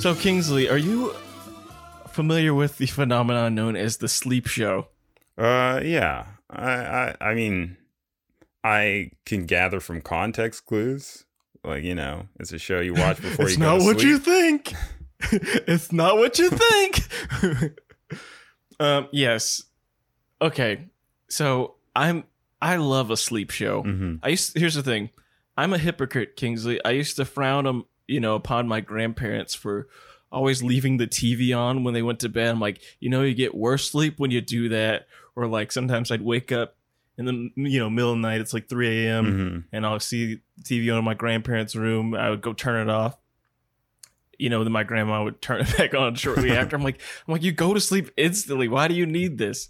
So Kingsley, are you familiar with the phenomenon known as the sleep show? Uh, yeah. I, I, I mean, I can gather from context clues. Like you know, it's a show you watch before it's you go not to what you think. it's not what you think. um, yes. Okay. So I'm I love a sleep show. Mhm. I used here's the thing. I'm a hypocrite, Kingsley. I used to frown you know, upon my grandparents for always leaving the TV on when they went to bed. I'm like, you know, you get worse sleep when you do that. Or like sometimes I'd wake up in the you know middle of the night. It's like 3 a.m. Mhm. and I'll see the TV on in my grandparents' room. I would go turn it off. You know, then my grandma would turn it back on shortly after. I'm like, I'm like, you go to sleep instantly. Why do you need this?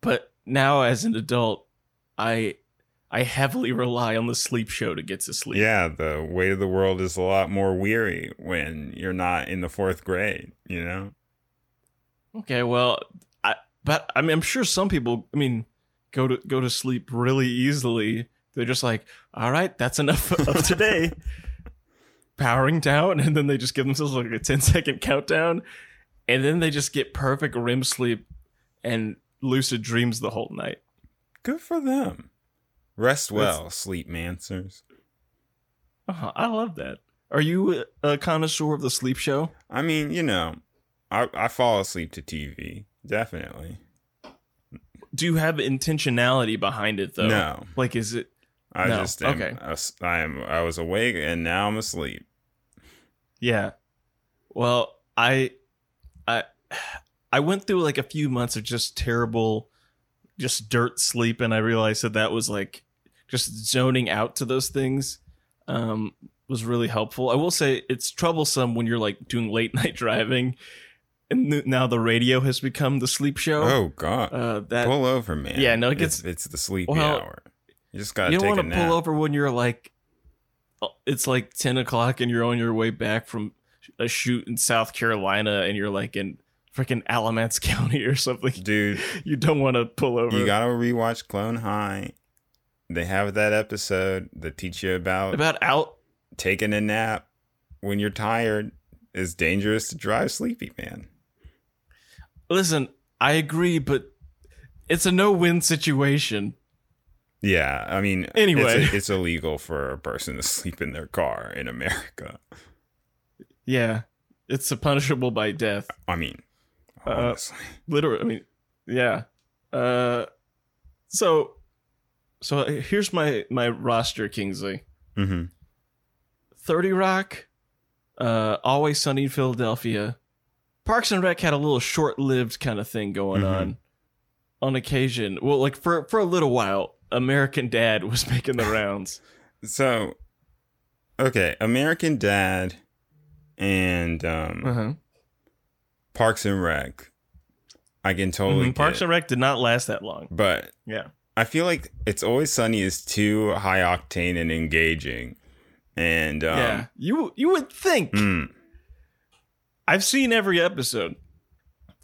But now, as an adult, I I heavily rely on the sleep show to get to sleep. Yeah, the weight of the world is a lot more weary when you're not in the fourth grade. You know. Okay. Well, I but I mean, I'm sure some people. I mean, go to go to sleep really easily. They're just like, all right, that's enough of today. Powering down, and then they just give themselves like a 10 second countdown, and then they just get perfect REM sleep and lucid dreams the whole night. Good for them. Rest That's- well, sleep mancers. Uh-huh, I love that. Are you a connoisseur of the sleep show? I mean, you know, I I fall asleep to TV. Definitely. Do you have intentionality behind it though? No, Like, is it? I No, just am, okay. I am. I was awake and now I'm asleep. Yeah. Well, I, I, I went through like a few months of just terrible, just dirt sleep, and I realized that that was like just zoning out to those things. Um, was really helpful. I will say it's troublesome when you're like doing late night driving, and th- now the radio has become the sleep show. Oh God, Uh, that pull over, man. Yeah, no, it It's- gets- it's, the sleepy Well, hour. You just gotta you don't want to pull over when you're like, uh, it's like ten o'clock and you're on your way back from a shoot in South Carolina and you're like in freaking Alamance County or something. Dude, You don't want to pull over you gotta rewatch Clone High. They have that episode that teach you about, about out. taking a nap when you're tired is dangerous to drive sleepy, man. Listen, I agree, but it's a no-win situation. Yeah, I mean, Anyway. it's, it's illegal for a person to sleep in their car in America. Yeah, it's a punishable by death. I mean, Uh, literally i mean yeah uh so so here's my my roster kingsley. Hmm 30 rock uh always sunny in philadelphia. Parks and rec had a little short-lived kind of thing going Mhm. on. On occasion. Well like for for a little while american dad was making the rounds. So, okay, American Dad and um, uh-huh. Parks and Rec. I can totally Mhm. parks and rec did not last that long. But yeah I feel like It's Always Sunny is too high octane and engaging, and um, yeah you you would think mm, I've seen every episode,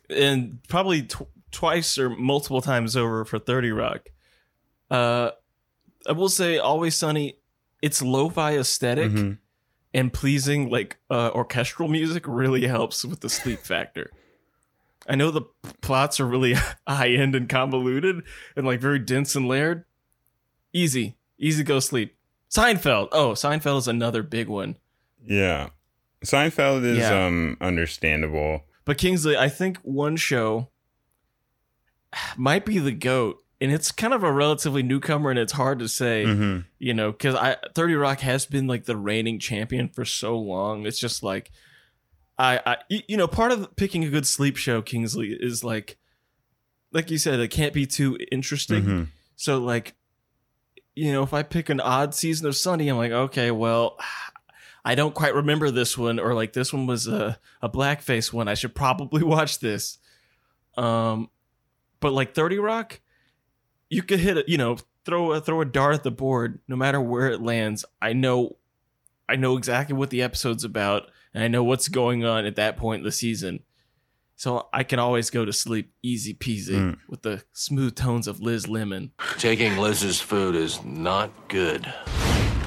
and probably tw- twice or multiple times over for Thirty Rock. Uh, I will say, Always Sunny, its lo-fi aesthetic mhm. and pleasing like uh, orchestral music really helps with the sleep factor. I know the plots are really high end and convoluted and like very dense and layered. Easy, easy go sleep. Seinfeld. Oh, Seinfeld is another big one. yeah. Seinfeld is Yeah. um understandable. But Kingsley, I think one show might be the goat, and it's kind of a relatively newcomer, and it's hard to say, Mhm. you know, because I Thirty Rock has been like the reigning champion for so long. It's just like, I, I, you know, part of picking a good sleep show, Kingsley, is like, like you said, it can't be too interesting. Mhm. So like, you know, if I pick an odd season of Sunny, I'm like, okay, well, I don't quite remember this one, or like this one was a a blackface one. I should probably watch this. Um, but like Thirty Rock, you could hit it. You know, throw a throw a dart at the board, no matter where it lands. I know, I know exactly what the episode's about, and I know what's going on at that point in the season. So I can always go to sleep easy peasy Mm. with the smooth tones of Liz Lemon. Taking Liz's food is not good.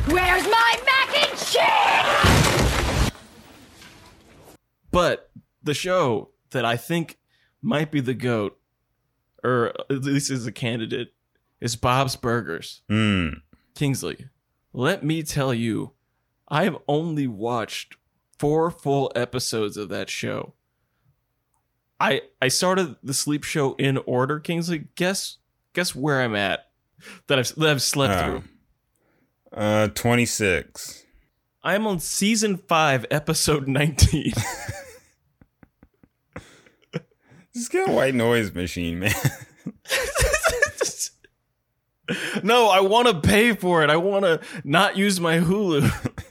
Where's my mac and cheese? But the show that I think might be the goat, or at least is a candidate, is Bob's Burgers. Hmm. Kingsley, let me tell you, I've only watched four full episodes of that show. I I started the sleep show in order, Kingsley. Guess guess where I'm at that I've that I've slept Oh. through. Uh, 26. I'm on season five, episode nineteen. Just get a white noise machine, man. no, I want to pay for it. I want to not use my Hulu.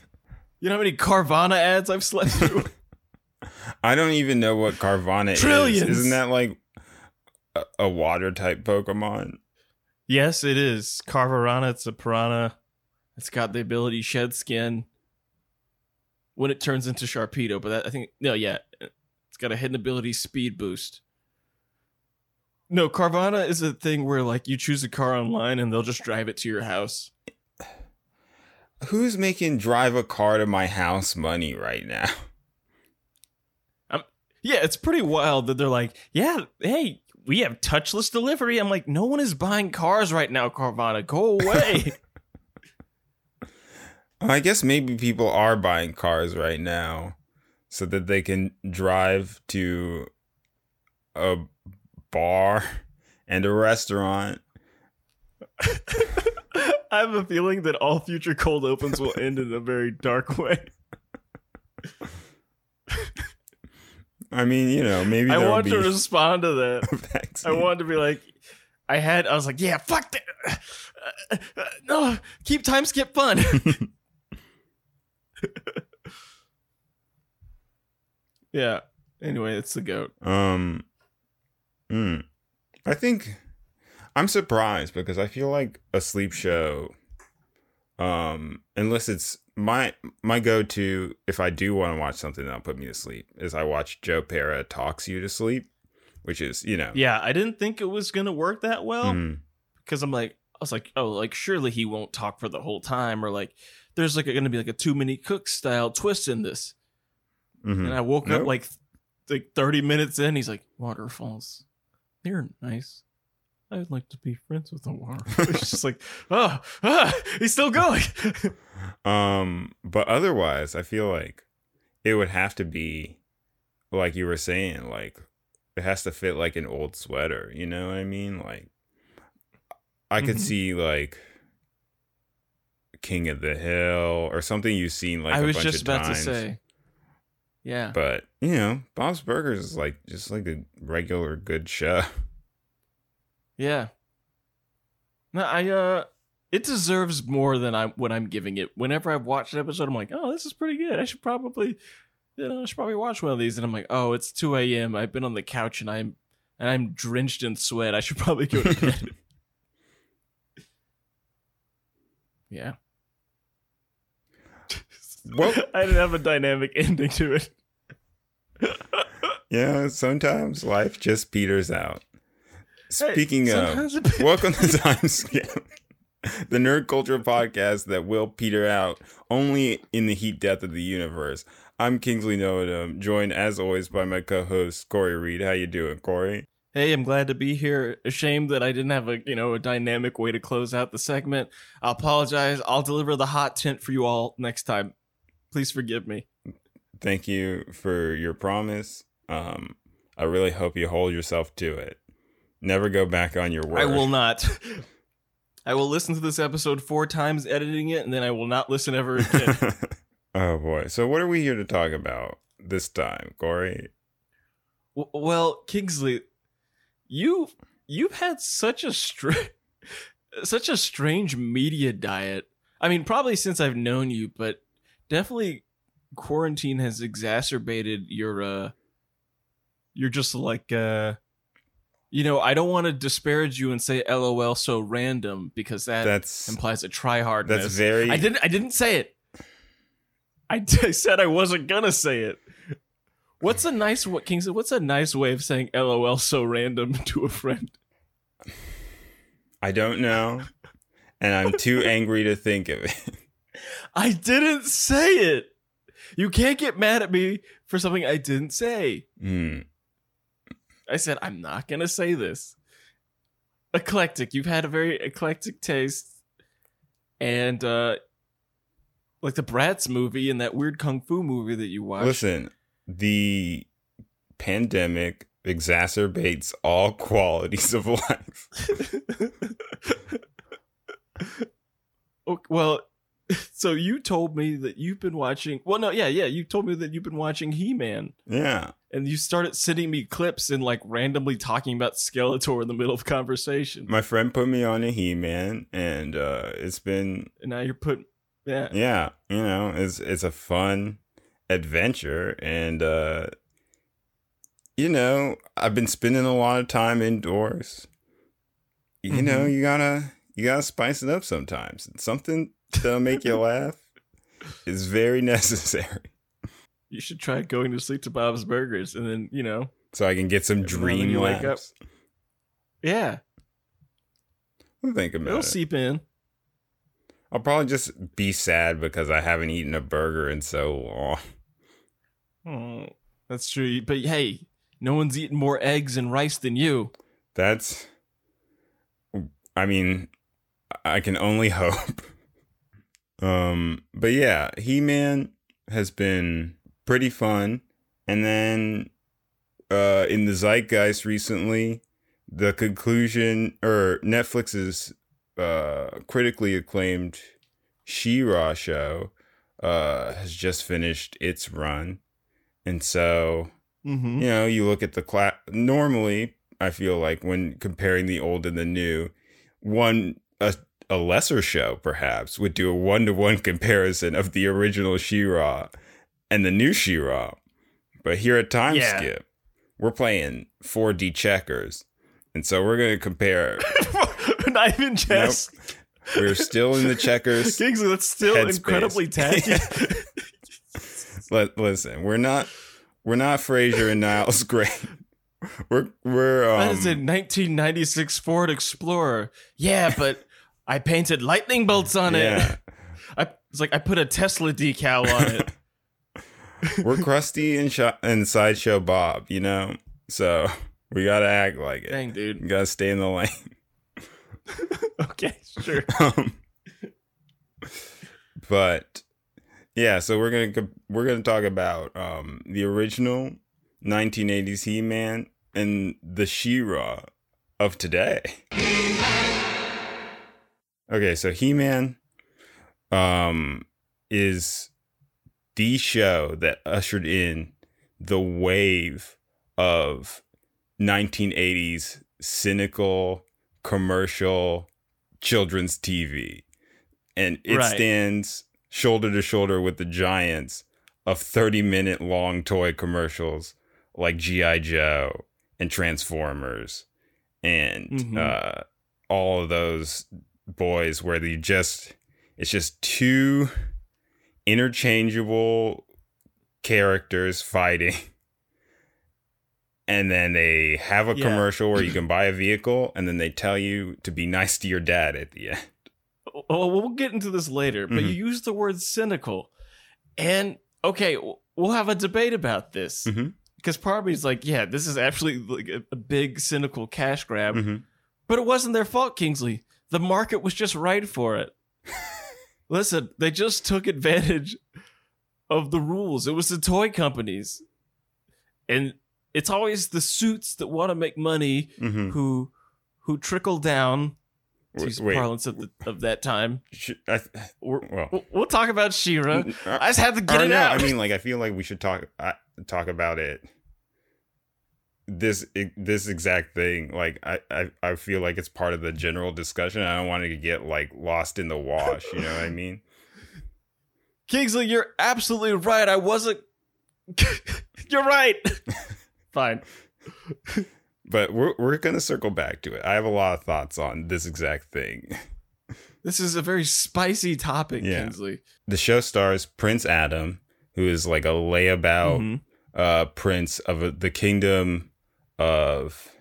You know how many Carvana ads I've slept through? I don't even know what Carvana Trillions. is. Isn't that like a, a water type Pokemon? yes, it is. Carvanha, it's a piranha. It's got the ability to shed skin when it turns into Sharpedo. But that, I think, no, yeah. It's got a hidden ability speed boost. No, Carvana is a thing where like you choose a car online and they'll just drive it to your house. Who's making drive a car to my house money right now? Um, Yeah, it's pretty wild that they're like, yeah, hey, we have touchless delivery. I'm like, no one is buying cars right now, Carvana. Go away. I guess maybe people are buying cars right now so that they can drive to a bar and a restaurant. I have a feeling that all future cold opens will end in a very dark way. I mean, you know, maybe I want to respond to that. I want to be like, I had, I was like, yeah, fuck that. Uh, uh, no, keep time skip fun. yeah. Anyway, it's the goat. Um, mm, I think I'm surprised because I feel like a sleep show, um, unless it's my my go to if I do want to watch something that'll put me to sleep, is I watch Joe Pera talks you to sleep, which is you know, Yeah, I didn't think it was gonna work that well. mm, because I'm like, I was like, oh, like surely he won't talk for the whole time, or like there's like going to be like a too many cooks style twist in this. mhm. And I woke Nope. up like like 30 minutes in, he's like, waterfalls, they're nice. I'd like to be friends with waterfall. it's just like, oh, ah, he's still going. Um, but otherwise, I feel like it would have to be like you were saying, like it has to fit like an old sweater. You know what I mean? Like I could Mhm. see like King of the Hill or something you've seen like I a was bunch just of about times. to say, yeah, But you know, Bob's Burgers is like just like a regular good show. yeah. No, I uh, it deserves more than I what I'm giving it. Whenever I've watched an episode, I'm like, oh, this is pretty good. I should probably, you know, I should probably watch one of these. And I'm like, oh, it's 2 a.m. I've been on the couch and I'm and I'm drenched in sweat. I should probably go to bed. yeah. Well- I didn't have a dynamic ending to it. Yeah, sometimes life just peters out. Hey, Speaking of sometimes Welcome to Time Skip, the nerd culture podcast that will peter out only in the heat death of the universe. I'm Kingsley Noadum, joined as always by my co-host Corey Reed. How you doing, Corey? Hey, I'm glad to be here. Ashamed that I didn't have a you know a dynamic way to close out the segment. I apologize. I'll deliver the hot tint for you all next time. Please forgive me. Thank you for your promise. Um, I really hope you hold yourself to it. Never go back on your word. I will not. I will listen to this episode four times, editing it, and then I will not listen ever again. oh boy. So what are we here to talk about this time, Corey? W- well, Kingsley, you you've had such a str- such a strange media diet. I mean, probably since I've known you, but definitely quarantine has exacerbated your uh you're just like uh you know, I don't want to disparage you and say LOL so random because that That's implies a tryhardness. that's very I didn't I didn't say it. I, I said I wasn't gonna say it. What's a nice what Kingsley? What's a nice way of saying LOL so random to a friend? I don't know. And I'm too angry to think of it. I didn't say it. You can't get mad at me for something I didn't say. Hmm. I said I'm not gonna say this. Eclectic. You've had a very eclectic taste, and uh like the Bratz movie and that weird kung fu movie that you watched. Listen, the pandemic exacerbates all qualities of life. Well, so you told me that you've been watching. Well, no, yeah, yeah. You told me that you've been watching He Man, Yeah. and you started sending me clips and like randomly talking about Skeletor in the middle of conversation. My friend put me on a He Man, and uh, it's been and now you're putting, yeah, yeah, you know, it's it's a fun adventure, and uh, you know, I've been spending a lot of time indoors. You know, you gotta you gotta spice it up sometimes. Something that'll make you laugh is very necessary, you should try going to sleep to Bob's Burgers, and then you know, so I can get some dream wake up, yeah, I'll think about it'll it. seep in. I'll probably just be sad because I haven't eaten a burger in so long. Oh, that's true. But hey, no one's eating more eggs and rice than you. That's, I mean, I can only hope. Um, but yeah, He Man has been pretty fun, and then, uh, in the zeitgeist recently, the conclusion or Netflix's uh critically acclaimed She-Ra show uh has just finished its run, and so Mm-hmm. you know, you look at the class. Normally, I feel like when comparing the old and the new, one a, a lesser show perhaps would do a one to one comparison of the original She-Ra and the new She-Ra. But here at Time Yeah. Skip, we're playing 4D checkers, and so we're going to compare. Not even chess. we're still in the checkers. Kingsley, that's still Headspace. incredibly tacky. Let, listen, we're not we're not Frasier and Niles Gray. We're we're um, that is a 1996 Ford Explorer. Yeah, but I painted lightning bolts on yeah. it. I, it's like I put a Tesla decal on it. we're Krusty and, sh- and sideshow Bob, you know. So we gotta act like it. Dang, dude. You gotta stay in the lane. Okay, sure. Um, but yeah, so we're gonna we're gonna talk about um, the original 1980s He-Man and the She-Ra of today. Okay, so He-Man um, is the show that ushered in the wave of 1980s cynical commercial children's TV. And it Right. stands shoulder to shoulder with the giants of 30 minute long toy commercials like G.I. Joe and Transformers and Mhm. uh, all of those boys where you just, it's just two interchangeable characters fighting. And then they have a Yeah. commercial where you can buy a vehicle, and then they tell you to be nice to your dad at the end. Well, we'll get into this later, but Mhm. you used the word cynical. And okay, we'll have a debate about this. Mhm. Because part of like, yeah, this is actually like a, big cynical cash grab. Mhm. But it wasn't their fault, Kingsley. The market was just right for it. Listen, they just took advantage of the rules. It was the toy companies. And it's always the suits that want to make money Mhm. who who trickle down to use Wait, parlance of, the, of that time. sh- I, well, we'll, we'll talk about She-Ra. uh, I just had to get it no, out. I mean, like, I feel like we should talk uh, talk about it. This this exact thing, like, I, I I feel like it's part of the general discussion. I don't want to get like lost in the wash. You know what I mean? Kingsley, you're absolutely right. I wasn't. you're right. Fine. But we're we're gonna circle back to it. I have a lot of thoughts on this exact thing. This is a very spicy topic, Yeah. Kingsley. The show stars Prince Adam, who is like a layabout Mhm. uh, prince of the kingdom of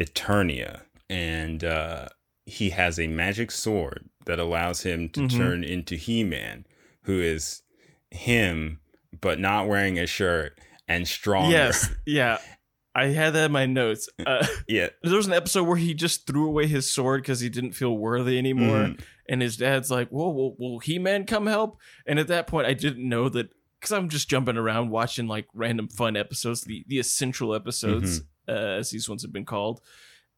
Eternia, and uh, he has a magic sword that allows him to Mhm. turn into He-Man, who is him but not wearing a shirt and stronger. Yes, yeah. I had that in my notes. Uh, Yeah. there was an episode where he just threw away his sword because he didn't feel worthy anymore, Mhm. and his dad's like, "Whoa, will, will He Man come help?" And at that point, I didn't know that because I'm just jumping around watching like random fun episodes, the the essential episodes, uh, as these ones have been called.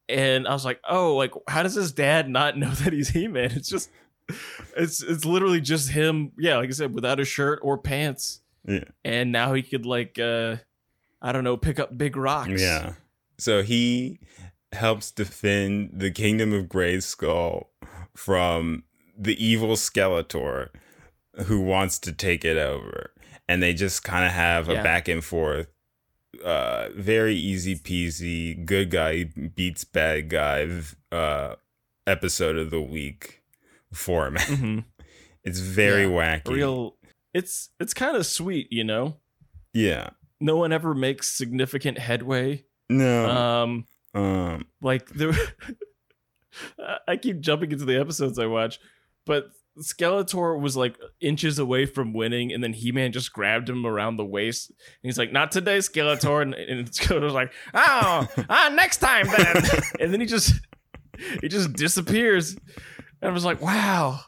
And I was like, "Oh, like how does his dad not know that he's He Man?" It's just, it's it's literally just him. Yeah, like I said, without a shirt or pants, Yeah. and now he could like, uh I don't know, pick up big rocks. Yeah. So he helps defend the kingdom of Grayskull from the evil Skeletor who wants to take it over. And they just kind of have a Yeah. back and forth, uh, very easy peasy, good guy beats bad guy uh, episode of the week format. Mhm. It's very Yeah. wacky. real it's it's kind of sweet you know yeah. no one ever makes significant headway No. um um. like there i keep jumping into the episodes i watch but skeletor was like inches away from winning and then he-man just grabbed him around the waist and he's like not today skeletor and, and skeletor's like oh ah, next time then and then he just he just disappears and i was like wow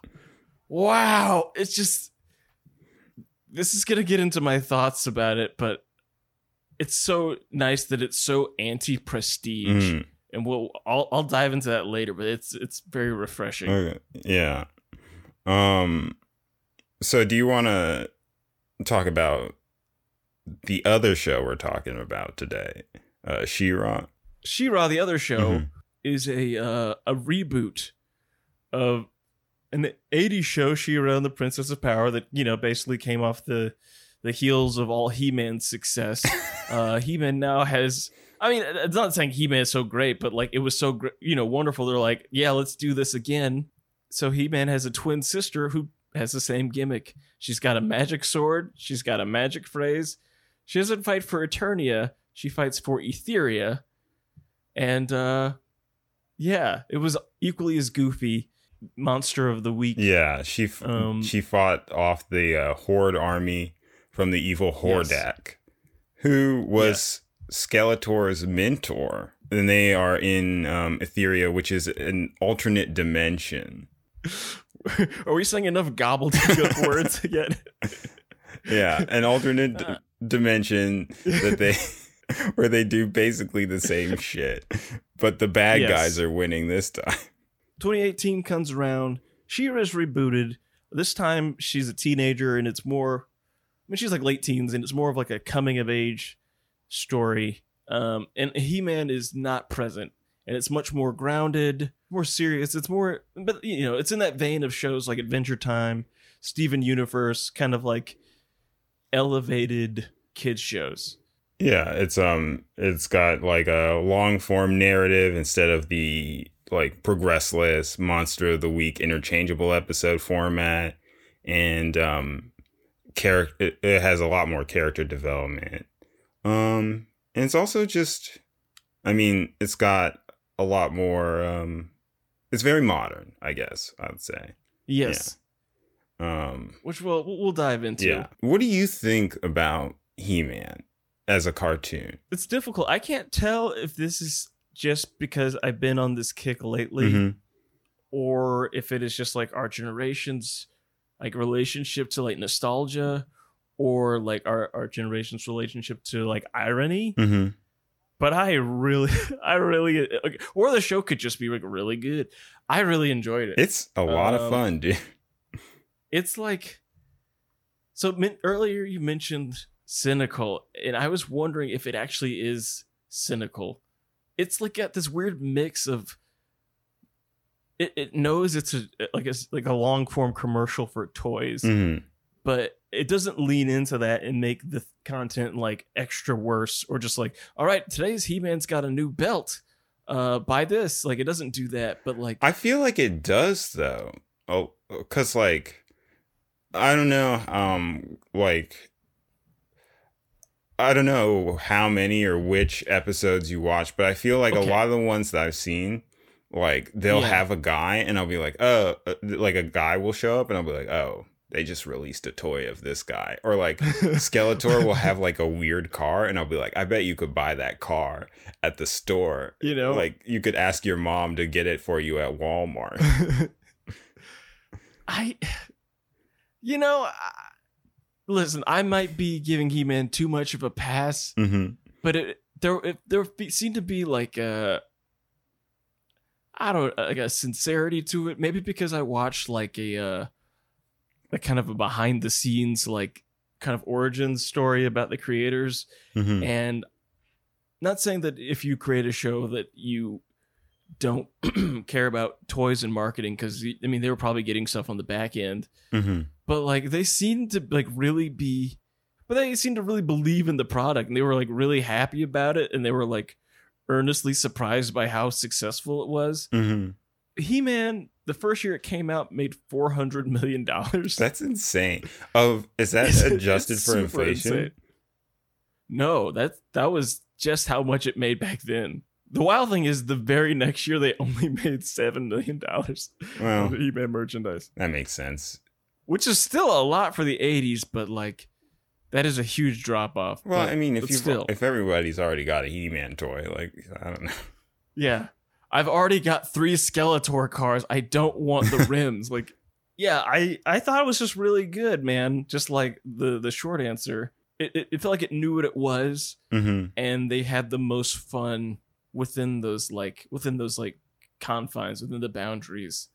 wow it's just this is gonna get into my thoughts about it but it's so nice that it's so anti-prestige mm. and we'll I'll, I'll dive into that later but it's it's very refreshing Okay. Yeah. Um so do you want to talk about the other show we're talking about today? Uh She-Ra? She-Ra the other show Mhm. is a uh, a reboot of an 80s show She-Ra and the Princess of Power that you know basically came off the the heels of all He-Man's success uh He-Man now has I mean it's not saying He-Man is so great but like it was so gr- you know wonderful they're like yeah let's do this again so He-Man has a twin sister who has the same gimmick. She's got a magic sword. She's got a magic phrase. She doesn't fight for Eternia. She fights for Etheria. And uh yeah it was equally as goofy monster of the week. Yeah, she f- Um, she fought off the uh, Horde army from the evil Hordak, who was Skeletor's mentor. And they are in um, Etheria, which is an alternate dimension. are we saying enough gobbledygook words again Yeah, an alternate d- Uh. dimension that they where they do basically the same shit, but the bad Yes. guys are winning this time. 2018 comes around. She-Ra's rebooted. This time she's a teenager and it's more I mean she's like late teens and it's more of like a coming of age story. Um and He-Man is not present and it's much more grounded, more serious. It's more but you know, it's in that vein of shows like Adventure Time, Steven Universe, kind of like elevated kids shows. Yeah, it's um it's got like a long form narrative instead of the like progressless monster of the week interchangeable episode format and um character it, it has a lot more character development. Um and it's also just I mean, it's got a lot more um it's very modern, I guess, I would say. Yes. Um Which we'll we'll dive into. yeah. What do you think about He-Man as a cartoon? it's difficult. I can't tell if this is just because I've been on this kick lately Mhm. or if it is just like our generation's like relationship to like nostalgia or like our, our generation's relationship to like irony. Mhm. But I really, I really, or the show could just be like really good. I really enjoyed it. It's a lot of Um, fun, dude. it's like so earlier you mentioned cynical and i was wondering if it actually is cynical it's like got this weird mix of it, it knows it's a like a like a long form commercial for toys Mhm. But it doesn't lean into that and make the content like extra worse or just like all right today's he-man's got a new belt uh buy this like it doesn't do that but like I feel like it does though. Oh, cuz like I don't know um like I don't know how many or which episodes you watch, but I feel like Okay. a lot of the ones that I've seen like they'll Yeah. have a guy and I'll be like, "Oh, uh, like a guy will show up and I'll be like, "Oh, they just released a toy of this guy. Or like Skeletor will have like a weird car, and I'll be like, I bet you could buy that car at the store. You know? like you could ask your mom to get it for you at Walmart. I, you know, I, listen, I might be giving He Man too much of a pass, hmm but it there it, there be, seemed to be like a, I don't like a sincerity to it. Maybe because I watched like a, uh, like kind of a behind the scenes like kind of origin story about the creators, hmm and not saying that if you create a show that you don't care about toys and marketing because i mean they were probably getting stuff on the back end. Hmm but like they seemed to like really be but they seemed to really believe in the product and they were like really happy about it and they were like earnestly surprised by how successful it was hmm he-man the first year it came out made 400 million dollars That's insane. Of is that adjusted for inflation? no that that was just how much it made back then the wild thing is the very next year they only made seven million dollars Well, of he-man merchandise that makes sense. which is still a lot for the 80s but like that is a huge drop off Well, But- I mean, if you still if everybody's already got a He-Man toy, like I don't know. yeah i've already got three skeletor cars. I don't want the rims. Like yeah i i thought it was just really good man. Just like the the short answer. It, it, it felt like it knew what it was hmm and they had the most fun within those like within those like confines within the boundaries.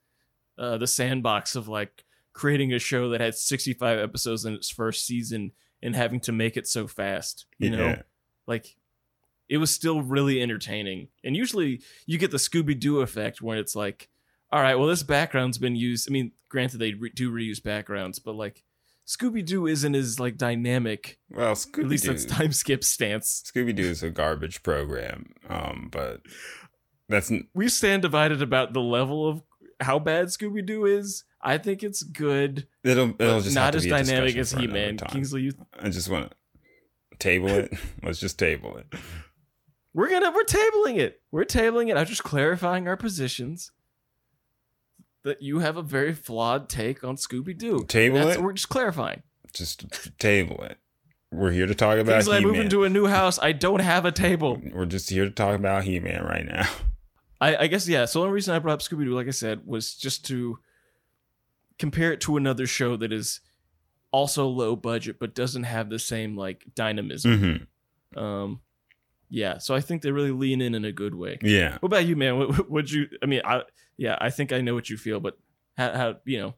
Uh the sandbox of like creating a show that had 65 episodes in its first season and having to make it so fast you know? Like it was still really entertaining and usually you get the scooby-doo effect when it's like all right well this background's been used i mean granted they re- do reuse backgrounds but like scooby-doo isn't as like dynamic Well, at least Scooby that's time skip stance Scooby Doo is a garbage program. Um, but that's n- we stand divided about the level of how bad scooby-doo is i think it's good it'll it'll just not as dynamic as he-man time. kingsley you I just want to table it. Let's just table it. We're gonna we're tabling it we're tabling it i'm just clarifying our positions that you have a very flawed take on scooby-doo Table That's, it. we're just clarifying Just table it. We're here to talk about Kingsley, I move He-Man. into a new house. I don't have a table. We're just here to talk about He-Man right now. I, I guess yeah. So the only reason I brought up Scooby Doo, like I said, was just to compare it to another show that is also low budget but doesn't have the same like dynamism. hmm Um, yeah. So I think they really lean in in a good way. Yeah. What about you, man? What would you? I mean, I yeah, I think I know what you feel, but how, how you know,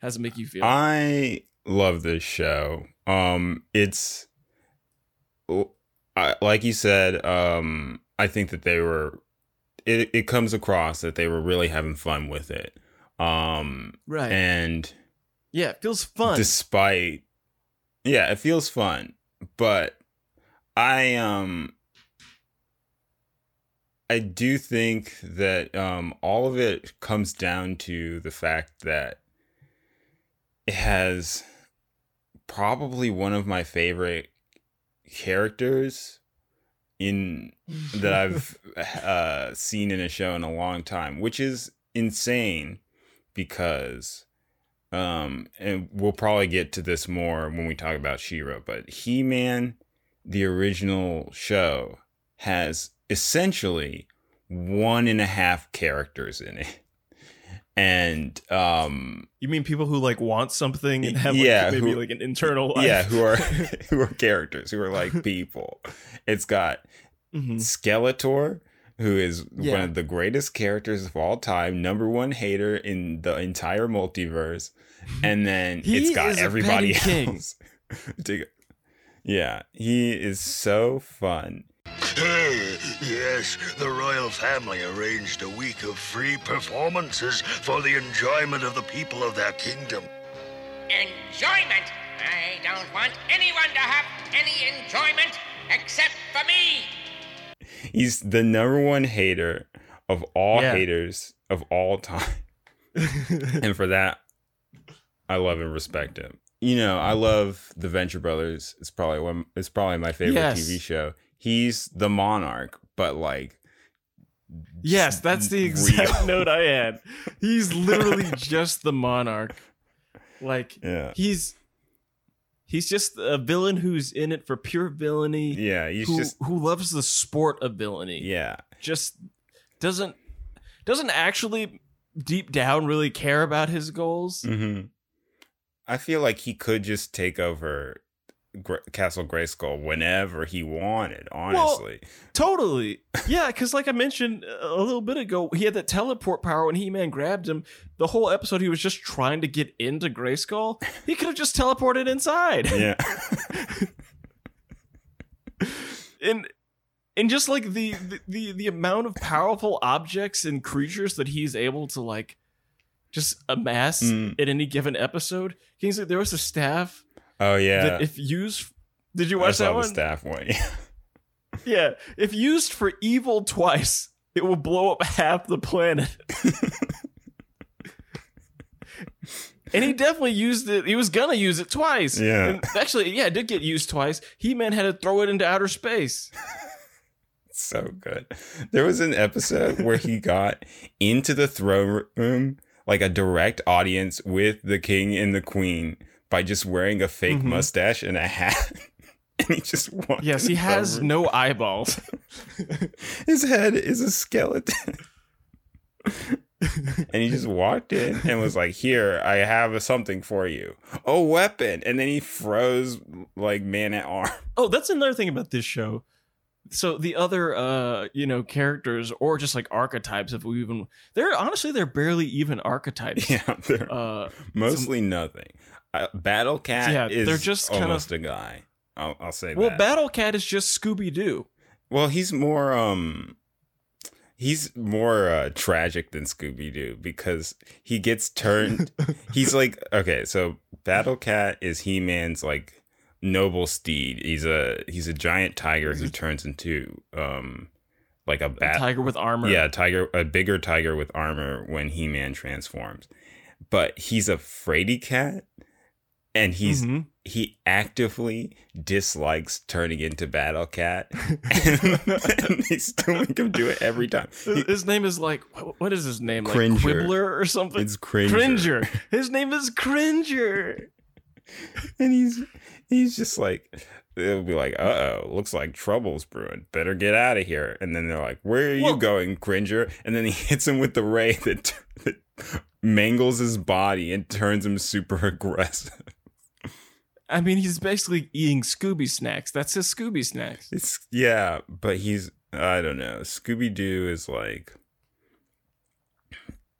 how does it make you feel? I love this show. Um, it's I, like you said. Um, I think that they were. It it comes across that they were really having fun with it. Um, right. and yeah, it feels fun. despite, yeah, it feels fun, but I um. I do think that um, all of it comes down to the fact that it has probably one of my favorite characters in that I've uh, seen in a show in a long time, which is insane because, um, and we'll probably get to this more when we talk about She-Ra, but He Man, the original show, has essentially one and a half characters in it. And um you mean people who like want something and have like, Yeah, maybe who- like an internal life? yeah, who are who are characters, who are like people. It's got Mhm. Skeletor, who is one of the greatest characters of all time, number one hater in the entire multiverse, and then He it's got everybody else. Yeah, he is so fun. yes, the royal family arranged a week of free performances for the enjoyment of the people of their kingdom. Enjoyment? I don't want anyone to have any enjoyment except for me. He's the number one hater of all Yeah. haters of all time. and for that, I love and respect him. You know, I love the Venture Brothers. It's probably one. It's probably my favorite Yes. TV show. He's the monarch, but like, yes, that's the Real. exact note I had. He's literally just the monarch. Like Yeah. he's he's just a villain who's in it for pure villainy. Yeah, he's who, just who loves the sport of villainy. yeah. Just doesn't doesn't actually deep down really care about his goals. hmm I feel like he could just take over Castle Grayskull whenever he wanted. Honestly, Totally. Yeah, because like I mentioned a little bit ago, he had that teleport power when He Man grabbed him. The whole episode, he was just trying to get into Grayskull. He could have just teleported inside. yeah, and and just like the, the the the amount of powerful objects and creatures that he's able to like just amass Mm. in any given episode. Kingsley, there was a staff oh yeah. if used did you watch that the one? staff one. Yeah. If used for evil twice, it will blow up half the planet. and he definitely used it. He was gonna use it twice. Yeah. And actually, yeah, it did get used twice. He Man had to throw it into outer space. so good. There was an episode where he got into the throne room like a direct audience with the king and the queen by just wearing a fake Mhm. mustache and a hat. and he just walked in. Yes, he has room. no eyeballs. His head is a skeleton. and he just walked in and was like, "Here, I have something for you. A weapon." And then he froze like man at arm. Oh, that's another thing about this show. So the other uh, you know, characters or just like archetypes if we even they're honestly they're barely even archetypes. yeah, they're Uh mostly nothing. Uh, Battle Cat Yeah, is they're just almost a guy. I'll, I'll say that. well, that. Battle Cat is just Scooby Doo. well, he's more um. He's more uh, tragic than Scooby Doo because he gets turned. he's like okay, so Battle Cat is He Man's like noble steed. He's a he's a giant tiger who turns into um like a A tiger with armor. Yeah, tiger, a bigger tiger with armor when He Man transforms. But he's a fraidy cat, and he's Mhm. he actively dislikes turning into Battle Cat, and, and they still make him do it every time. He- His name is like what is his name? Like Cringer. Quibbler or something? it's cringe, Cringer. His name is Cringer. and he's he's just like they'll be like, "Uh oh, looks like trouble's brewing. Better get out of here." And then they're like, "Where are you Well- going, Cringer?" And then he hits him with the ray that, that mangles his body and turns him super aggressive. I mean, he's basically eating Scooby snacks. That's his Scooby snacks. It's yeah, but he's I don't know. Scooby Doo is like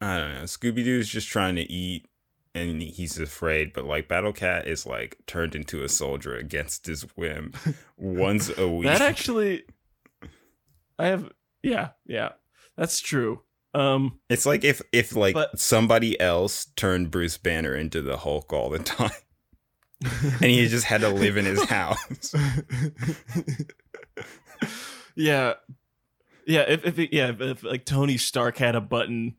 I don't know. Scooby Doo is just trying to eat and he's afraid, but like Battle Cat is like turned into a soldier against his whim once a week. That actually, I have. Yeah, yeah, that's true. Um, it's like if if like But- somebody else turned Bruce Banner into the Hulk all the time. and he just had to live in his house. yeah, yeah. If, if it- yeah, if, if like Tony Stark had a button,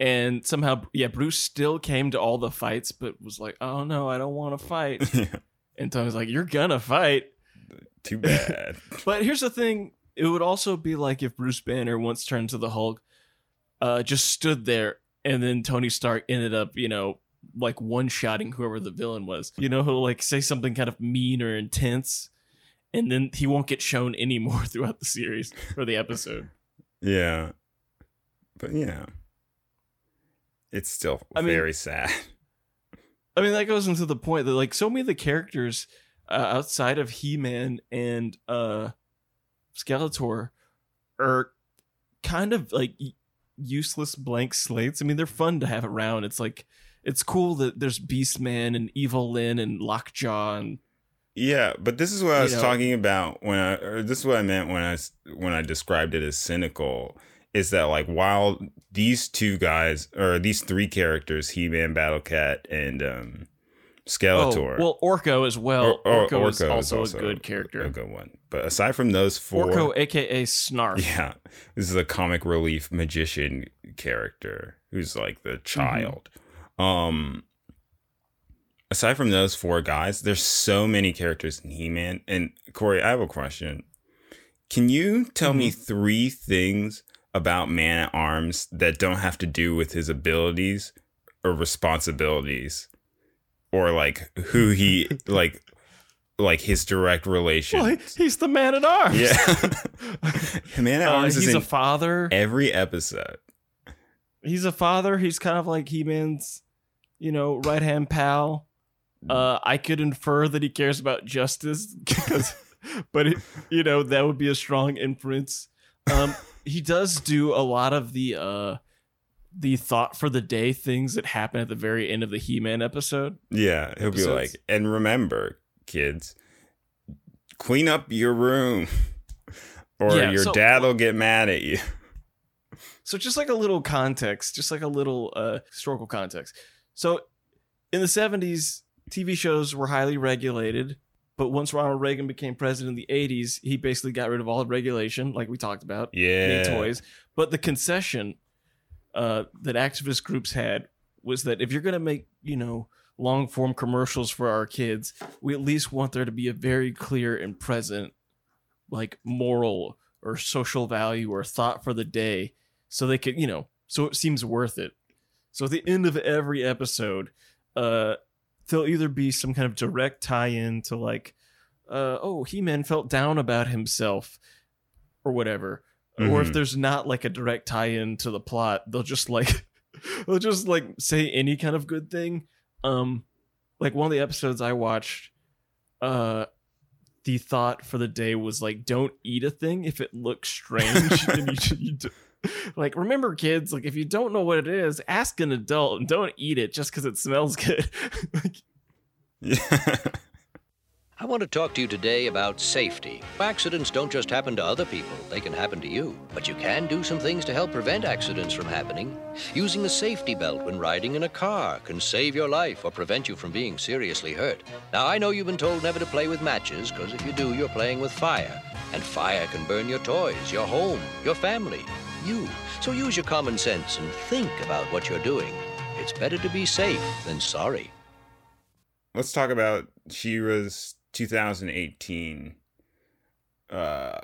and somehow yeah, Bruce still came to all the fights, but was like, oh no, I don't want to fight. And Tony's like, you're gonna fight. Too bad. But here's the thing: it would also be like if Bruce Banner once turned to the Hulk, uh, just stood there, and then Tony Stark ended up, you know, like one shotting whoever the villain was. You know, he'll like say something kind of mean or intense, and then he won't get shown anymore throughout the series or the episode. Yeah. But yeah. It's still I mean- very sad. I mean, that goes into the point that like so many of the characters uh, outside of He Man and uh, Skeletor are kind of like useless blank slates. I mean, they're fun to have around. It's like it's cool that there's Beastman and Evil Lyn and Lockjaw and Yeah, but this is what I was know- talking about when I or this is what I meant when I when I described it as cynical is that like while these two guys or these three characters, He-Man, Battle Cat and um Skeletor. oh well, Orko as well. or- or- Orko, is Orko also, a good character. A good one. But aside from those four Orko, aka Snarf. Yeah. This is a comic relief magician character who's like the child. Um aside from those four guys, there's so many characters in He-Man. And Corey, I have a question. Can you tell me three things about Man at Arms that don't have to do with his abilities or responsibilities or like who he like like his direct relation. Well, he- he's the man at arms. Yeah. Man at Uh, Arms is he's a father. every episode. He's a father. He's kind of like He Man's, you know, right hand pal. Uh, I could infer that he cares about justice, because, but it, you know that would be a strong inference. Um, he does do a lot of the uh, the thought for the day things that happen at the very end of the He Man episode. Yeah, he'll be like, and remember, kids, clean up your room, or Yeah, your so- dad'll get mad at you. So just like a little context, just like a little uh, historical context. So in the 70s, TV shows were highly regulated, but once Ronald Reagan became president in the 80s, he basically got rid of all regulation, like we talked about, Yeah, toys. But the concession uh, that activist groups had was that if you're going to make, you know, long form commercials for our kids, we at least want there to be a very clear and present, like moral or social value or thought for the day so they could, you know, so it seems worth it. So at the end of every episode, uh, there'll either be some kind of direct tie-in to like, uh, oh, He-Man felt down about himself, or whatever. Or if Mhm. there's not like a direct tie-in to the plot, they'll just like, they'll just like say any kind of good thing. Um, like one of the episodes I watched, uh, the thought for the day was like, don't eat a thing if it looks strange. and you, you like, remember, kids, like if you don't know what it is, ask an adult and don't eat it just because it smells good. Like, yeah. I want to talk to you today about safety. Accidents don't just happen to other people, they can happen to you. But you can do some things to help prevent accidents from happening. Using a safety belt when riding in a car can save your life or prevent you from being seriously hurt. Now, I know you've been told never to play with matches, because if you do, you're playing with fire. And fire can burn your toys, your home, your family, you. So use your common sense and think about what you're doing. It's better to be safe than sorry. Let's talk about She-Ra's 2018 uh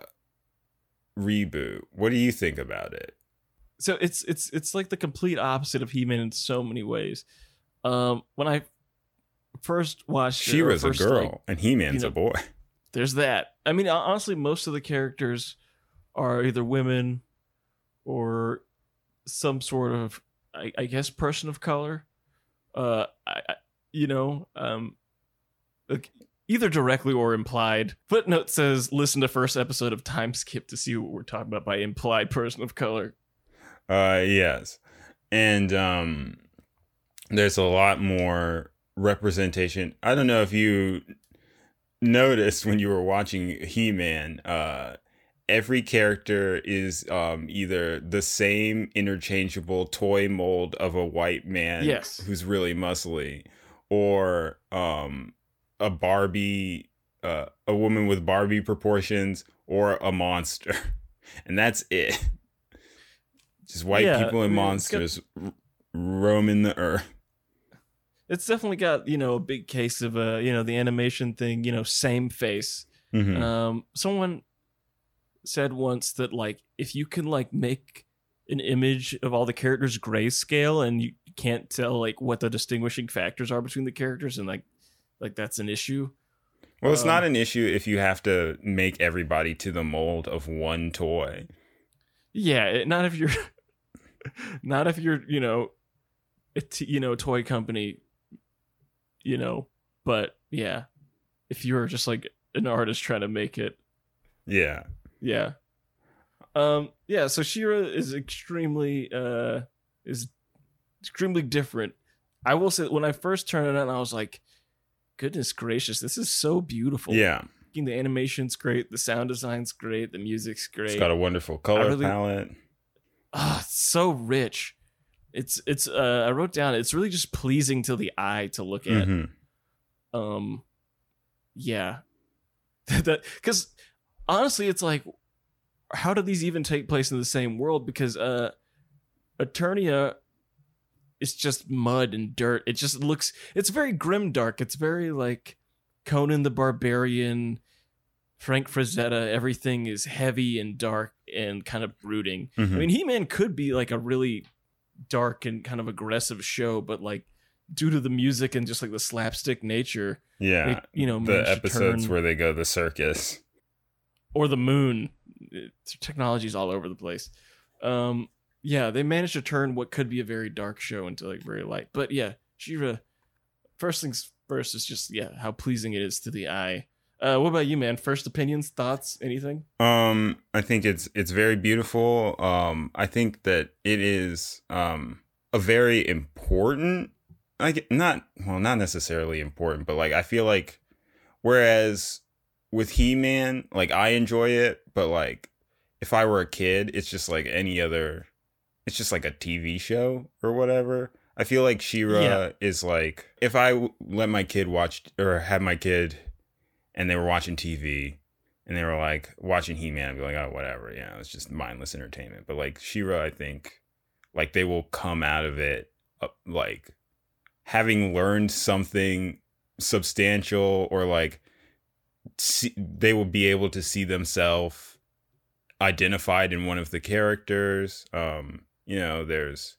reboot. What do you think about it? so it's it's it's like the complete opposite of He-Man in so many ways. Um, when I first watched it, or She-Ra's a girl like, and He-Man's you know, a boy. there's that. I mean, honestly, most of the characters are either women or some sort of, I, I guess, person of color. Uh, I, I you know, um, like either directly or implied. Footnote says, listen to first episode of Time Skip to see what we're talking about by implied person of color. Uh yes. And um there's a lot more representation. I don't know if you noticed when you were watching He-Man, uh every character is um either the same interchangeable toy mold of a white man Yes. who's really muscly or um a Barbie uh, a woman with Barbie proportions or a monster. And that's it. Just white Yeah, people I and mean, it's got- monsters roaming the earth. It's definitely got you know a big case of uh you know the animation thing you know same face Mhm. Um, someone said once that like if you can like make an image of all the characters grayscale and you can't tell like what the distinguishing factors are between the characters and like like that's an issue. well, it's not um, an issue if you have to make everybody to the mold of one toy. Yeah, it, not if you're not if you're you know a t- you know toy company, you know. But yeah, if you're just like an artist trying to make it Yeah. Yeah. Um yeah, so She-Ra is extremely uh is extremely different. I will say when I first turned it on I was like goodness gracious, this is so beautiful. Yeah. The animation's great, the sound design's great, the music's great. It's got a wonderful color really- palette. Ah, it's so rich. It's it's uh I wrote down it's really just pleasing to the eye to look at. Mhm. um yeah that because honestly it's like how do these even take place in the same world because uh eternia is just mud and dirt it just looks it's very grim dark it's very like conan the barbarian frank frazetta everything is heavy and dark and kind of brooding Mhm. I mean, He Man could be like a really dark and kind of aggressive show, but like due to the music and just like the slapstick nature, Yeah. it, you know, the episodes turn- where they go to the circus. Or the moon. Technology's all over the place. Um, yeah, they managed to turn what could be a very dark show into like very light. But yeah, She-Ra. First things first is just yeah how pleasing it is to the eye. Uh, what about you, man? First opinions, thoughts, anything? Um, I think it's it's very beautiful. Um, I think that it is um a very important. Get not well, not necessarily important, but like I feel like, whereas with He Man, like I enjoy it, but like if I were a kid, it's just like any other. It's just like a TV show or whatever. I feel like She-Ra Yeah. is like if I w- let my kid watch or have my kid, and they were watching TV, and they were like watching He Man, I'd be like, oh, whatever, you know, it's just mindless entertainment. But like She-Ra, I think, like they will come out of it uh, like having learned something substantial, or like see, they will be able to see themselves identified in one of the characters. Um, you know, there's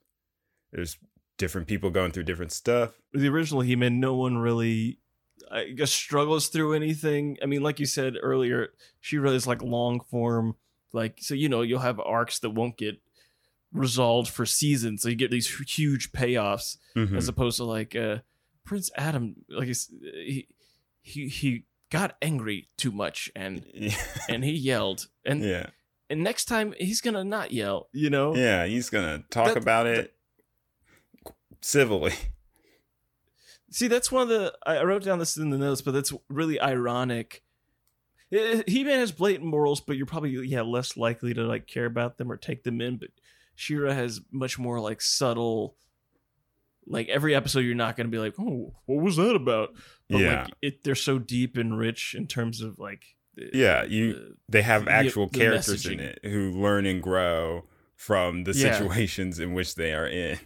there's different people going through different stuff. the original He-Man, no one really, I guess, struggles through anything. I mean, like you said earlier, she really is like long form, like so. You know, you'll have arcs that won't get resolved for seasons, so you get these huge payoffs, Mhm. as opposed to like uh, Prince Adam. Like he he he got angry too much and and he yelled and yeah. and next time he's gonna not yell. You know. Yeah, he's gonna talk That- about it civilly. See, that's one of the I I wrote down this in the notes, but that's really ironic. He Man has blatant morals, but you're probably yeah less likely to like care about them or take them in. But Shira has much more like subtle. Like every episode, you're not going to be like, "Oh, what was that about?" But Yeah. like it, they're so deep and rich in terms of like. the- Yeah, you- the- They have actual the characters in it who learn and grow from the Yeah. situations in which they are in.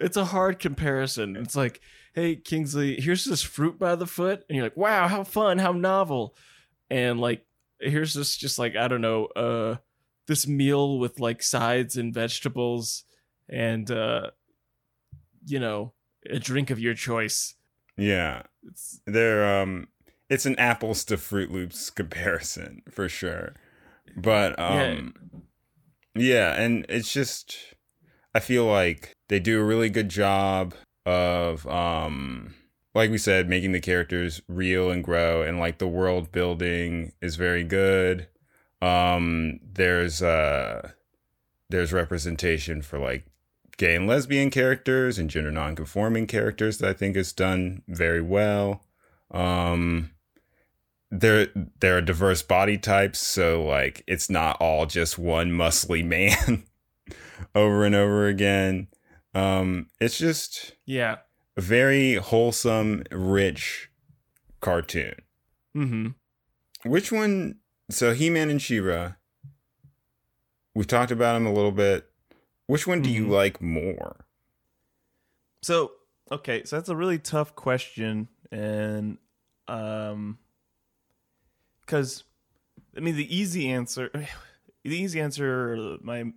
it's a hard comparison. It's like, hey, Kingsley, here's this fruit by the foot, and you're like, wow, how fun, how novel, and like, here's this just like I don't know, uh, this meal with like sides and vegetables, and uh, you know, a drink of your choice. Yeah, It's they're um, it's an apples to Fruit Loops comparison for sure. But um, yeah, and it's just I feel like they do a really good job of um like we said making the characters real and grow and like the world building is very good. Um there's uh there's representation for like gay and lesbian characters and gender nonconforming characters that I think is done very well. Um there there are diverse body types so like it's not all just one muscly man over and over again um it's just yeah, a very wholesome rich cartoon mm-hmm. which one so he-man and she-ra we've talked about him a little bit which one do you Mhm. like more So, okay, so that's a really tough question and um cuz I mean the easy answer the easy answer my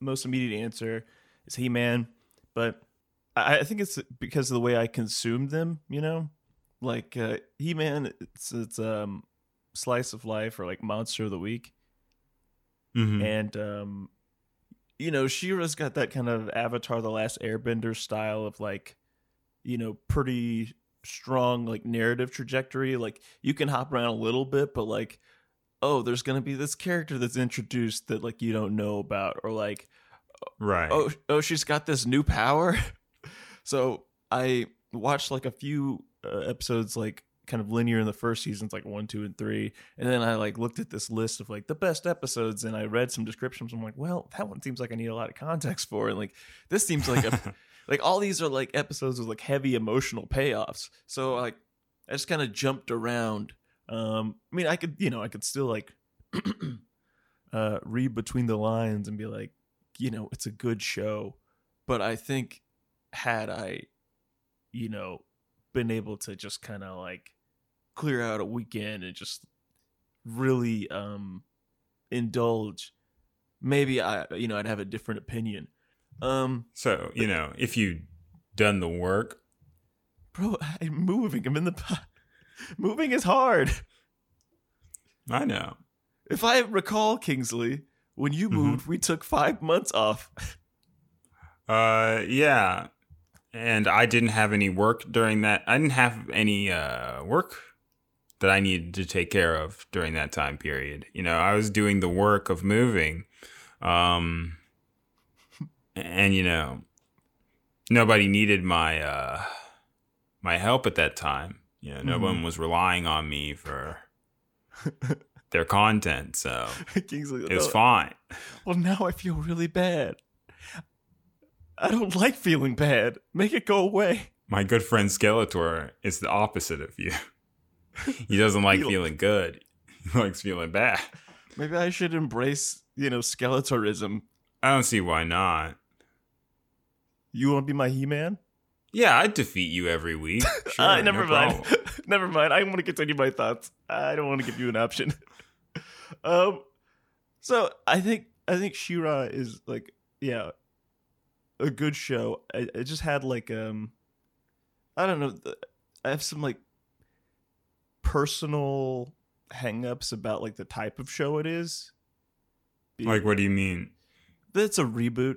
most immediate answer is He-Man, but I, I think it's because of the way I consumed them, you know? Like uh He-Man it's it's um slice of life or like monster of the week mm-hmm. and um you know She-Ra's got that kind of Avatar the Last Airbender style of like you know pretty strong like narrative trajectory. Like you can hop around a little bit but like oh there's going to be this character that's introduced that like you don't know about or like right. oh oh she's got this new power. So i watched like a few uh, episodes like kind of linear in the first seasons like one two and three. And then i like looked at this list of like the best episodes and i read some descriptions. I'm like well that one seems like i need a lot of context for and like this seems like a like all these are like episodes with like heavy emotional payoffs. So like i just kind of jumped around. Um i mean i could you know i could still like uh read between the lines and be like you know it's a good show. But i think had i you know been able to just kind of like clear out a weekend and just really um indulge maybe i you know i'd have a different opinion um so you know if you done the work. Bro, I'm moving. I'm in the. Moving is hard. I know. If I recall, Kingsley, when you Mhm. moved, we took five months off. Uh, yeah. And I didn't have any work during that. I didn't have any uh work that I needed to take care of during that time period. You know, I was doing the work of moving. Um and you know, nobody needed my uh my help at that time. You know, no Mhm. one was relying on me for their content, so Kingsley, it was no, fine. Well, now I feel really bad. I don't like feeling bad. Make it go away. My good friend Skeletor is the opposite of you. he doesn't like feeling good. He likes feeling bad. Maybe I should embrace, you know, Skeletorism. I don't see why not. You want to be my He-Man? Yeah, I'd defeat you every week. Sure, uh, never no mind. never mind. I want to continue my thoughts. I don't want to give you an option. um, so I think I think She-Ra is like yeah, a good show. I, I just had like um, I don't know. I have some like personal hangups about like the type of show it is. Like, what do you mean? that it's a reboot.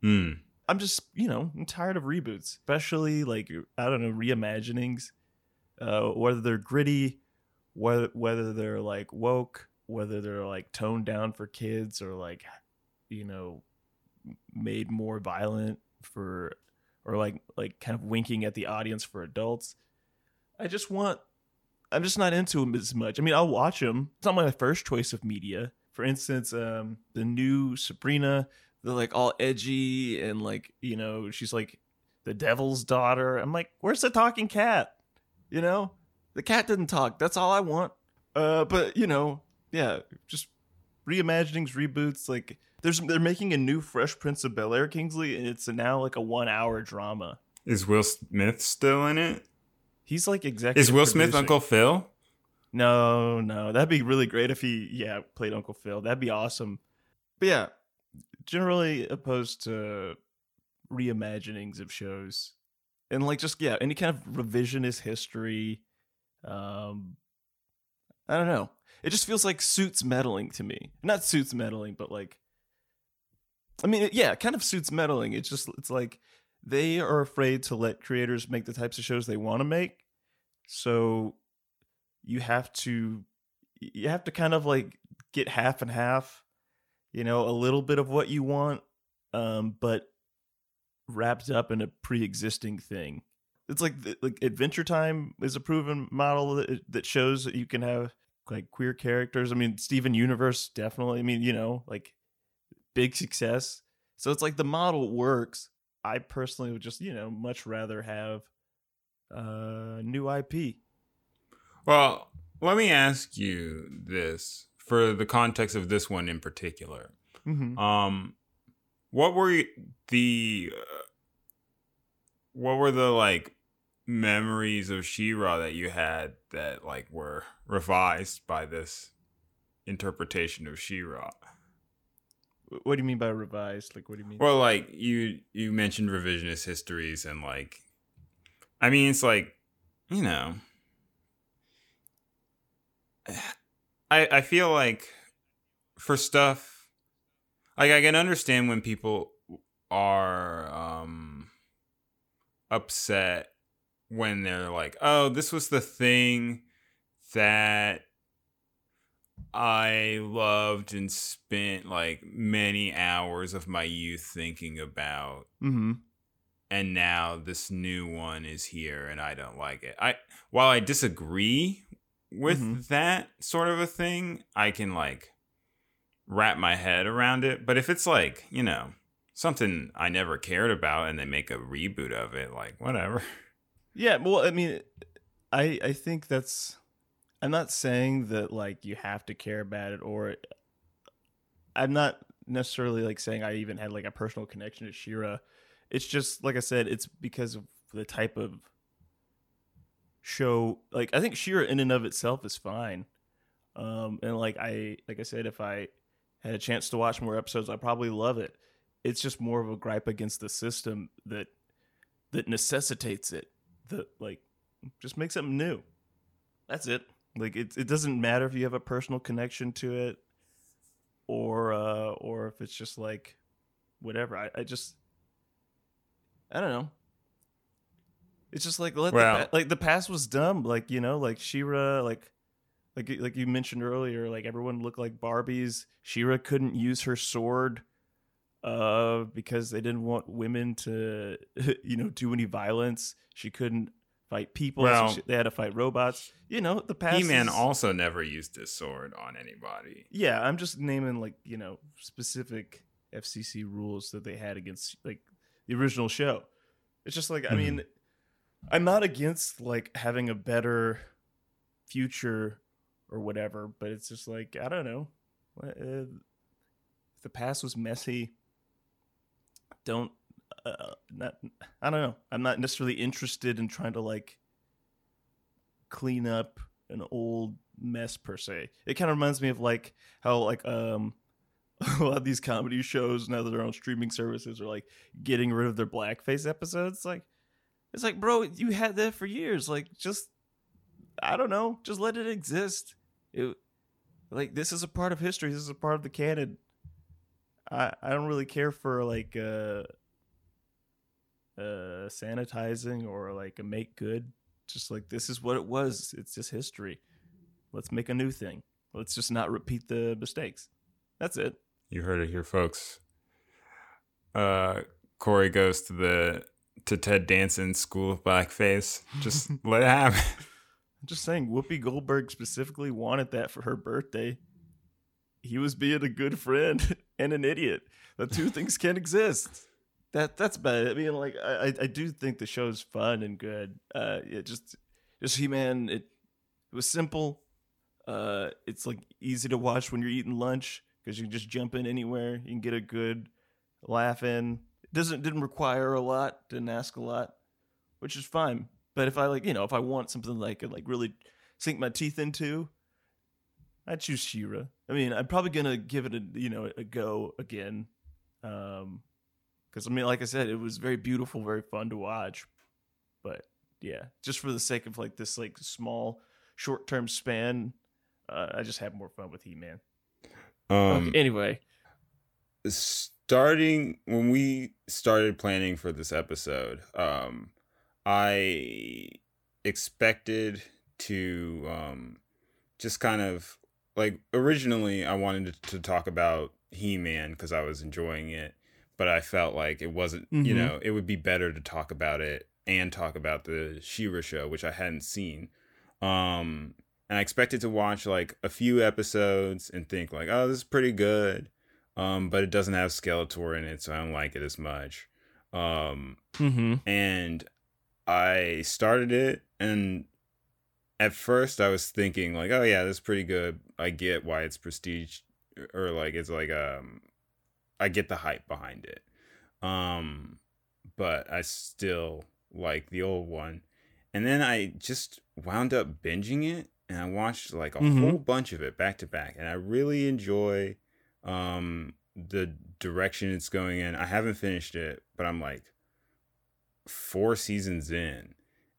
Hmm. I'm just, you know, I'm tired of reboots, especially like I don't know, reimaginings. Uh, whether they're gritty, whether whether they're like woke, whether they're like toned down for kids or like, you know, made more violent for, or like like kind of winking at the audience for adults. I just want. I'm just not into them as much. I mean, I'll watch them. It's not my first choice of media. For instance, um, the new Sabrina they're like all edgy and like you know she's like the devil's daughter i'm like where's the talking cat you know the cat didn't talk that's all i want uh but you know yeah just reimaginings reboots like there's they're making a new fresh prince of bel air kingsley and it's now like a one hour drama Is Will Smith still in it? He's like executive Is Will Smith. Uncle Phil? No, no, that'd be really great if he, yeah, played Uncle Phil. That'd be awesome. But yeah, generally opposed to reimaginings of shows, and like just yeah, any kind of revisionist history. Um, I don't know. It just feels like suits meddling to me. Not suits meddling, but like, I mean, it, yeah, kind of suits meddling. It's just it's like they are afraid to let creators make the types of shows they want to make. So you have to you have to kind of like get half and half you know a little bit of what you want um but wrapped up in a pre-existing thing it's like like adventure time is a proven model that, that shows that you can have like queer characters i mean steven universe definitely i mean you know like big success so it's like the model works i personally would just you know much rather have uh new ip Well, let me ask you this for the context of this one in particular. mm-hmm. Um, what were the uh, what were the like memories of She-Ra that you had that like were revised by this interpretation of She-Ra? What do you mean by revised? Like, what do you mean? Well, like you you mentioned revisionist histories and like, I mean, it's like, you know, I I feel like for stuff, like I can understand when people are um upset when they're like, oh, this was the thing that I loved and spent like many hours of my youth thinking about mm-hmm. and now this new one is here and I don't like it. I while I disagree with Mhm. that sort of a thing, I can like wrap my head around it. But if it's like, you know, something I never cared about and they make a reboot of it, like whatever. Yeah, well, I mean, I I think that's. I'm not saying that like you have to care about it, or I'm not necessarily like saying I even had like a personal connection to She-Ra. It's just like I said, it's because of the type of show. Like I think She-Ra in and of itself is fine, um, and like I like I said, if I had a chance to watch more episodes, I probably love it. It's just more of a gripe against the system that that necessitates it. That like just make something new. That's it. Like it it doesn't matter if you have a personal connection to it or uh or if it's just like whatever. I, I just I don't know. It's just like let the, like the past was dumb. Like you know, like She-Ra, like like like you mentioned earlier, like everyone looked like Barbies. She-Ra couldn't use her sword uh because they didn't want women to you know do any violence. She couldn't fight people. Well- she- they had to fight robots. You know, the past. He Man is- also never used his sword on anybody. yeah, I'm just naming like you know specific FCC rules that they had against like the original show. It's just like I Mhm. mean, I'm not against like having a better future or whatever, but it's just like I don't know. Uh, if the past was messy, don't uh, not I don't know. I'm not necessarily interested in trying to like clean up an old mess per se. It kind of reminds me of like how like um a lot of these comedy shows now that they're on streaming services are like getting rid of their blackface episodes. Like it's like, bro, you had that for years. Like just I don't know, just let it exist. It like this is a part of history. This is a part of the canon. I I don't really care for like uh uh sanitizing or like a make good. Just like this is what it was. It's just history. Let's make a new thing. Let's just not repeat the mistakes. That's it. You heard it here, folks. Uh, Corey goes to the to Ted Danson's School of Blackface. Just let it happen. I'm just saying, Whoopi Goldberg specifically wanted that for her birthday. He was being a good friend and an idiot. The two things can't exist. That that's bad. I mean, like I I- I do think the show's fun and good. Uh, it just just He Man. It it was simple. Uh, it's like easy to watch when you're eating lunch because you can just jump in anywhere. You can get a good laugh in. It doesn't didn't require a lot. Didn't ask a lot, which is fine. But if I like, you know, if I want something that I could like really sink my teeth into, I'd choose She-Ra. I mean, I'm probably gonna give it a you know a go again, um, because I mean, like I said, it was very beautiful, very fun to watch. But yeah, just for the sake of like this like small short term span, uh, I just had more fun with He Man. Um, anyway, starting when we started planning for this episode, um, I expected to um, just kind of like originally I wanted to, to talk about He Man because I was enjoying it, but I felt like it wasn't. You Mhm. know, it would be better to talk about it and talk about the She-Ra show, which I hadn't seen. Um, and I expected to watch like a few episodes and think like, oh, this is pretty good. Um, but it doesn't have Skeletor in it, so I don't like it as much. Um, mm-hmm. and I started it, and at first I was thinking like, oh yeah, this is pretty good. I get why it's prestige, or like it's like um, I get the hype behind it. Um, but I still like the old one, and then I just wound up binging it, and I watched like a Mhm. whole bunch of it back to back, and I really enjoy um the direction it's going in. I haven't finished it, but I'm like four seasons in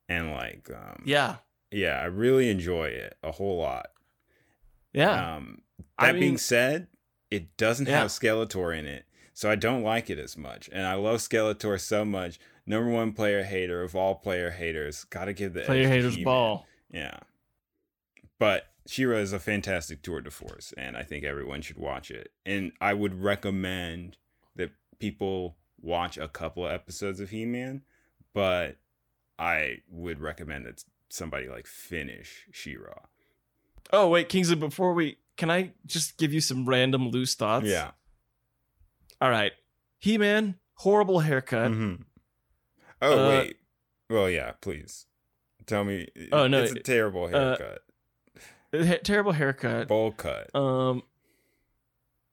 and like um yeah, yeah, I really enjoy it a whole lot. yeah. Um I that being said, it doesn't Yeah. have Skeletor in it. So I don't like it as much. And I love Skeletor so much. Number one player hater of all player haters. Gotta give the Player edge to haters He-Man. ball. Yeah. But She-Ra is a fantastic tour de force, and I think everyone should watch it. And I would recommend that people watch a couple of episodes of He Man, but I would recommend that somebody like finish She-Ra. Oh wait, Kingsley. Before we, can I just give you some random loose thoughts? Yeah. All right. He Man, horrible haircut. Mhm. Oh Uh, wait. Well, yeah. Please tell me. Oh, no, it's a terrible uh, haircut. Ha- terrible haircut. Bowl cut. Um.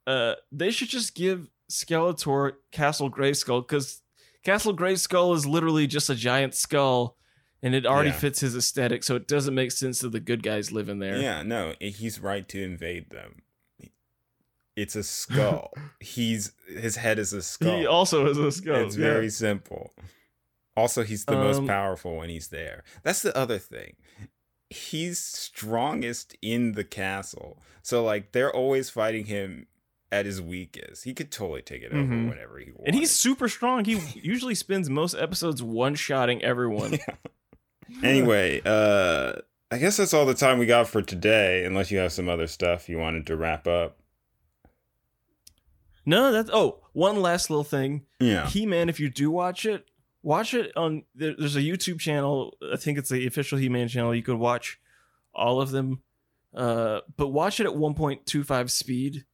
Uh, they should just give Skeletor Castle Grayskull because Castle Grayskull is literally just a giant skull, and it already Yeah. fits his aesthetic, so it doesn't make sense that the good guys live in there. Yeah, no, he's right to invade them. It's a skull. he's his head is a skull. He also is a skull. it's yeah. very simple. Also, he's the most Um, powerful when he's there. That's the other thing. He's strongest in the castle. So like they're always fighting him at his weakest. He could totally take it over Mhm. whenever he wants. And he's super strong. He usually spends most episodes one shotting everyone. anyway, uh I guess that's all the time we got for today, unless you have some other stuff you wanted to wrap up. No, that's oh, one last little thing. Yeah. He Man, if you do watch it, watch it on there, there's a YouTube channel. I think it's the official He Man channel. You could watch all of them. Uh, but watch it at 1.25 speed.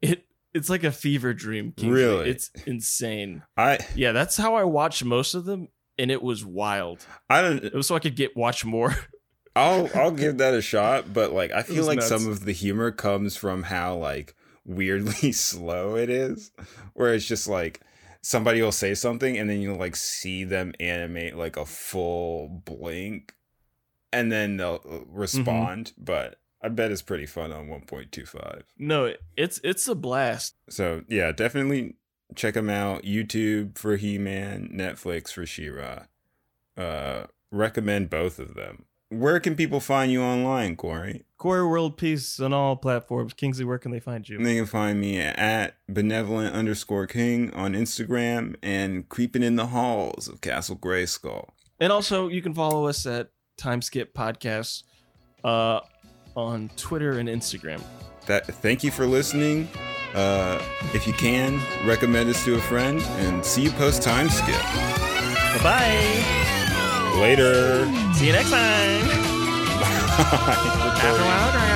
It it's like a fever dream. Kingsley. Really? It's insane. I Yeah, that's how I watch most of them, and it was wild. I don't It was so I could get watch more. I'll I'll give that a shot, but like I feel like nuts. some of the humor comes from how like weirdly slow it is, where it's just like somebody will say something and then you'll like see them animate like a full blink, and then they'll uh, respond. But I bet it's pretty fun on one point two five. no, it's it's a blast. So yeah, definitely check them out. YouTube for He Man, Netflix for She-Ra. Uh, recommend both of them. Where can people find you online, Corey? Corey World Peace on all platforms. Kingsley, where can they find you? They can find me at benevolent underscore king on Instagram and creeping in the halls of Castle Grayskull. And also, you can follow us at Timeskip Podcasts uh, on Twitter and Instagram. That thank you for listening. Uh, if you can, recommend us to a friend and see you post time skip. Bye bye. Later. See you next time. After a while,